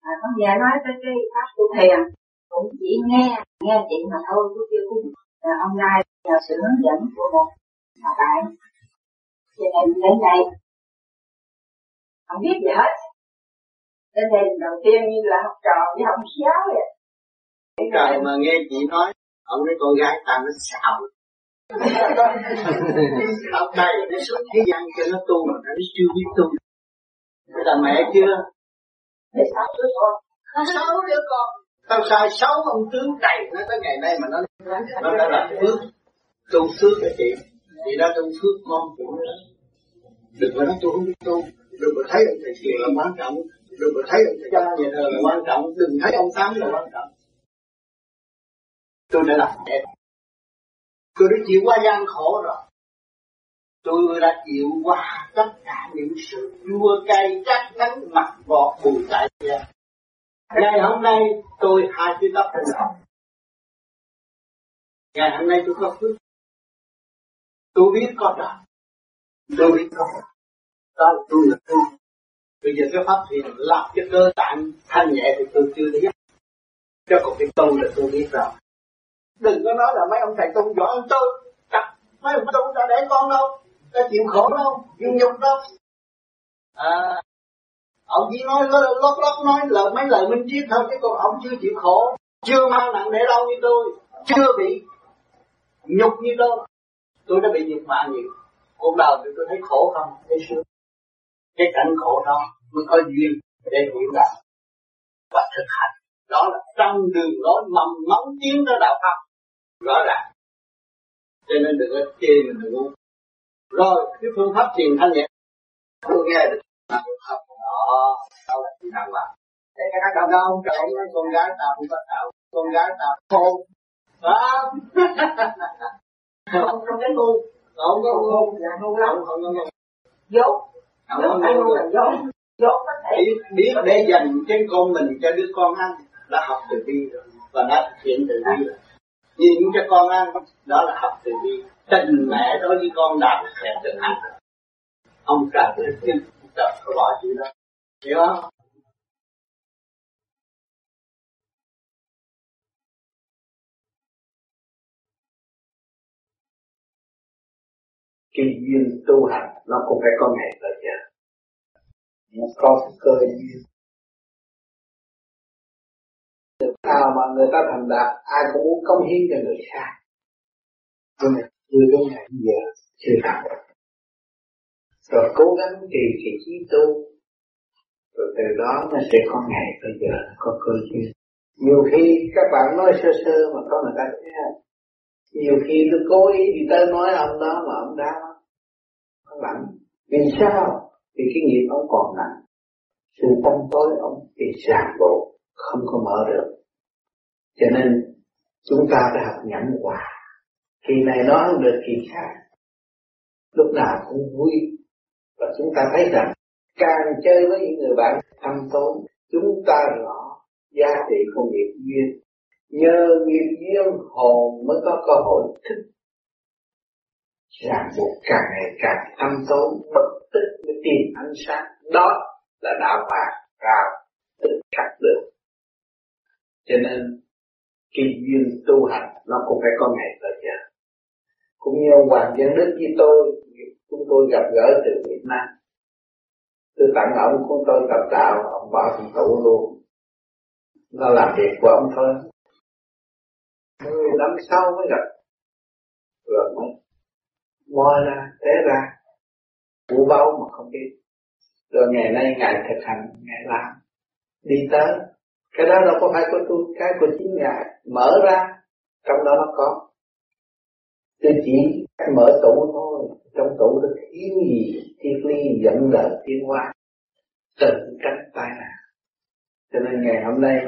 à, con về nói tới cái pháp tu thiền cũng chỉ nghe nghe chuyện mà thôi chứ chưa có à, ông nay nhờ sự hướng dẫn của một bà bạn. Cho nên đến đây. Không biết gì hết. Đến đây đầu tiên như là học trò với học giáo vậy. Cái trời mà nghe chị nói ông cái con gái ta nó xạo Ông đây nó xuất thế gian cho nó tu mà nó chưa biết tu. Là mẹ chưa? Để sáu đứa con. Sáu đứa con. Tao sai sáu ông tướng đầy nó tới ngày nay mà nó nó đã là phước. Tu phước cho chị chị đã tu phước con chị đừng có nói tôi không biết tu đừng có thấy ông thầy thiền là quan trọng. Đừng có thấy ông thầy cha nhà thờ là quan trọng. Đừng thấy ông tám là quan trọng. Tôi đã làm đẹp. Tôi đã chịu qua gian khổ rồi tôi đã chịu qua tất cả những sự chua cay chắc đắng mặt gọt bùi tại gia ngày hôm nay tôi hai chữ tóc thành đầu ngày hôm nay tôi có phước. Tôi biết có trời tôi biết có đó là tôi là tôi. Bây giờ cái pháp thiền làm cho cơ tạng thanh nhẹ thì tôi chưa biết. Cho còn cái tu là tôi biết rồi. Đừng có nói là mấy ông thầy tu giỏi hơn tôi. Chắc mấy ông tu đã để con đâu đã chịu khổ đâu chịu nhục đâu à ông chỉ nói lót lót nói lời, mấy lời minh triết thôi, chứ còn ông chưa chịu khổ. Chưa mang nặng để đâu như tôi, chưa bị nhục như tôi. Tôi đã bị nhục mạ nhiều. Cuộc đời thì tôi thấy khổ không, thấy sướng. Cái cảnh khổ đó mới có duyên để hiểu đạo và thực hành. Đó là trong đường lối mầm móng tiến tới đạo pháp rõ ràng. Cho nên đừng có chê mình đừng ngu rồi cái phương pháp thiền thanh nhẹ tôi nghe được đó đó là gì đàng hoàng thế cái đàn ông nói con gái ta không có tạo con gái ta khôn. Đó. Không không cái ngu. Không có ngu. Ngu lắm. Không có ngu. Dốt. Dốt ăn là dốt. Dốt có thể. Biết để dành cái con mình cho đứa con ăn đã học từ bi rồi. Và đã thực hiện từ bi rồi. Nhìn cho con ăn đó là học từ bi tình mẹ đối với con đã thực hành ông trời tự tin trời có bỏ chuyện đó. Hiểu không? Cái duyên tu hành, nó cũng phải có ngày tới giờ nó có cơ duyên. Nào mà người ta thành đạt, ai cũng muốn công hiến cho người khác. Nhưng mà chưa đến ngày giờ chưa làm rồi cố gắng trì cái trí tu. Rồi từ đó nó sẽ có ngày bây giờ có cơ duyên. Nhiều khi các bạn nói sơ sơ mà có người ta thấy nhiều khi tôi cố ý đi tới nói ông đó mà ông đá nó lạnh. vì sao? Vì cái nghiệp ông còn nặng. Sự tâm tối ông bị ràng buộc, không có mở được. Cho nên chúng ta phải học nhẫn hòa kỳ này nó không được kỳ khác. Lúc nào cũng vui. Và chúng ta thấy rằng, càng chơi với những người bạn thâm tốn, chúng ta rõ giá trị của nghiệp duyên. Nhờ nghiệp duyên, hồn mới có cơ hội thức. Ràng buộc càng ngày càng thâm tốn bất tích mới tìm ánh sáng. Đó là đạo bạc cao tự khắc được. Cho nên cái duyên tu hành nó cũng phải có ngày tới giờ cũng như ông Hoàng Văn Đức với tôi, chúng tôi gặp gỡ từ Việt Nam. Tôi tặng ông của tôi tập đạo, ông bỏ thì tụ luôn. Nó làm việc của ông thôi. Mười năm sau mới gặp. Rồi mới moi ra, té ra. Vũ báu mà không biết. Rồi ngày nay ngài thực hành, ngài làm. Đi tới. Cái đó đâu có phải của tôi, cái của chính ngài. Mở ra, trong đó nó có tôi chỉ mở tủ thôi. Trong tủ nó thiếu gì? Thiên ly dẫn lời thiên hoa tự tránh tai nạn cho nên ngày hôm nay,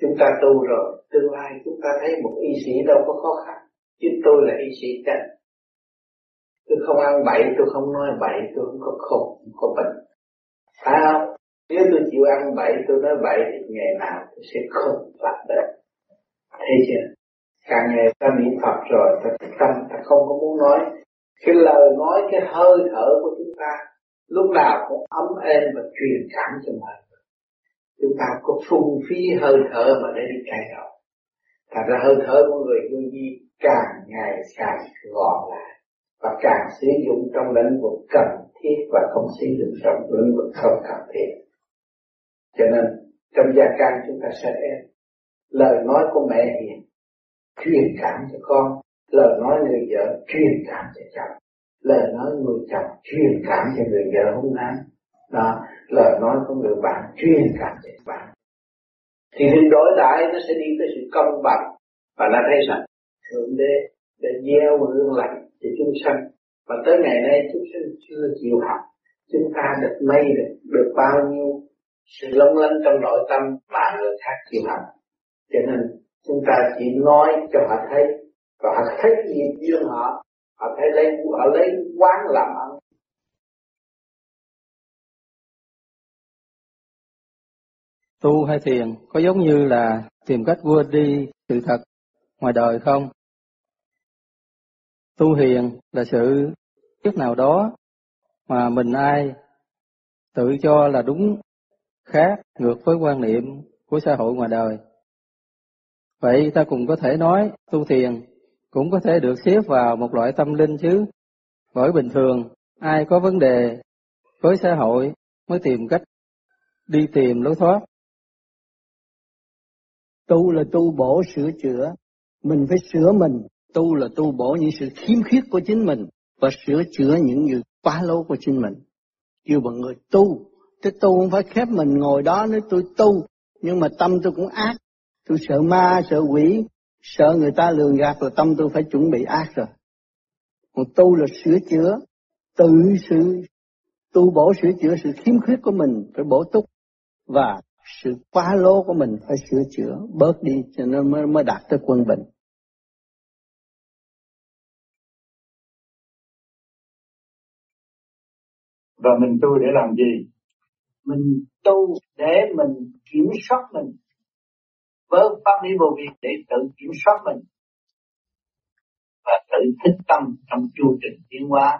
chúng ta tu rồi, tương lai chúng ta thấy một y sĩ đâu có khó khăn. Chứ tôi là y sĩ chân tôi không ăn bậy, tôi không nói bậy, tôi không có khổ không có bệnh. Phải không? Nếu tôi chịu ăn bậy, tôi nói bậy, thì ngày nào tôi sẽ không phát bệnh. Thấy chưa? Càng ngày ta niệm phật rồi, ta tâm, ta không có muốn nói. Cái lời nói, cái hơi thở của chúng ta lúc nào cũng ấm êm và truyền cảm cho mọi người. Chúng ta có phung phí hơi thở mà để đi cài đầu thật ra hơi thở của người vô vi càng ngày càng gọn lại và càng sử dụng trong lĩnh vực cần thiết và không sử dụng trong lĩnh vực không cần thiết. Cho nên, trong gia can chúng ta sẽ lời nói của mẹ hiền truyền cảm cho con. Lời nói người vợ truyền cảm cho chồng. Lời nói người chồng truyền cảm cho người vợ hôm nay đó lời nói của người bạn truyền cảm cho bạn. Thì hình đối đại nó sẽ đi tới sự công bằng và nó thấy rằng thượng đế để gieo hương lành cho chúng sanh. Và tới ngày nay chúng sanh chưa chịu học. Chúng ta được may được được bao nhiêu sự lông lanh trong nội tâm mà người khác chịu học. Cho nên chúng ta chỉ nói cho họ thấy. Và họ thấy nghiệp duyên họ họ thấy lấy, họ lấy quán làm ăn. Tu hay thiền có giống như là tìm cách vua đi sự thật ngoài đời không? Tu hiền là sự biết nào đó mà mình ai tự cho là đúng, khác ngược với quan niệm của xã hội ngoài đời. Vậy ta cũng có thể nói tu thiền cũng có thể được xếp vào một loại tâm linh chứ. Bởi bình thường, ai có vấn đề với xã hội mới tìm cách đi tìm lối thoát. Tu là tu bổ sửa chữa, mình phải sửa mình. Tu là tu bổ những sự khiếm khuyết của chính mình và sửa chữa những gì quá lố của chính mình. Kêu bằng người tu, Thế tu không phải khép mình ngồi đó nói tôi tu, nhưng mà tâm tôi cũng ác. Tôi sợ ma, sợ quỷ, sợ người ta lường gạt rồi tâm tôi phải chuẩn bị ác rồi. Còn tu là sửa chữa, tự sự tu bổ sửa chữa sự khiếm khuyết của mình phải bổ túc và sự quá lố của mình phải sửa chữa bớt đi cho nên mới, mới đạt tới quân bình. Và mình tu để làm gì? Mình tu để mình kiểm soát mình với pháp lý vô vi để tự kiểm soát mình và tự thích tâm trong chu trình tiến hóa,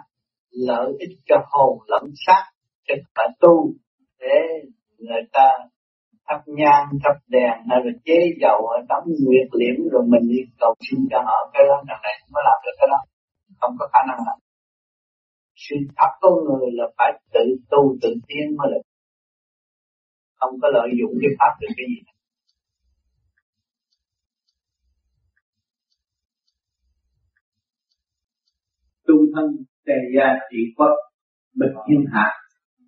lợi ích cho hồn lẫn xác cho cả tu để người ta thắp nhang, thắp đèn, hay là chế dầu ở đóng nguyệt liễm rồi mình đi cầu xin cho họ. Cái đó đằng này, mới làm được cái đó. Không có khả năng làm sự thật con người là phải tự tu, tự tiến mới được. Không có lợi dụng cái pháp được cái gì. Tu thân tề gia trị quốc bình thiên hạ.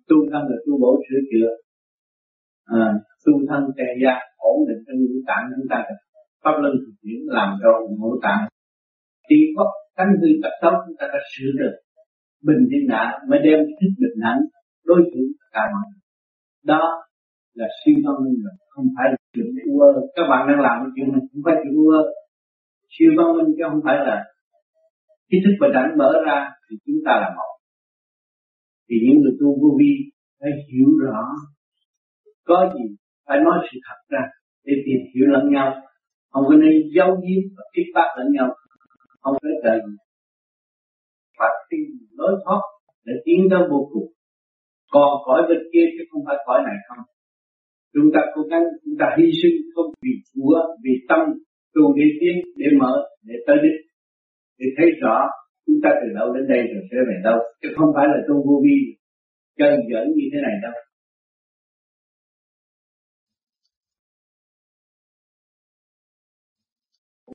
Tu thân là tu bổ sửa chữa. À, tu thân tề gia ổn định trong ngũ tạng chúng ta. Pháp luân thực chuyển làm cho ngũ tạng. Trị quốc cánh hư tập xấu chúng ta đã sửa được. Bình thiên hạ mới đem thích bình hạnh đối xử cả mọi đó là siêu văn minh rồi không phải là chuyện ua các bạn đang làm cái chuyện này không phải chuyện ua siêu văn minh chứ không phải là khi thức bình đẳng mở ra thì chúng ta là một. Thì những người tu vô vi phải hiểu rõ có gì phải nói sự thật ra để tìm hiểu lẫn nhau. Không có nên giấu giếm và kích bác lẫn nhau? Không phải cần phải tìm lối thoát để tiến tới vô cùng? Còn cõi bên kia chứ không phải cõi này không? Chúng ta cố gắng, chúng ta hy sinh không vì của vì tâm tu đi tiến, để mở, để tới đích để thấy rõ, chúng ta từ đâu đến đây rồi, sẽ về đâu. Chứ không phải là tu vô vi, chân dẫn như thế này đâu.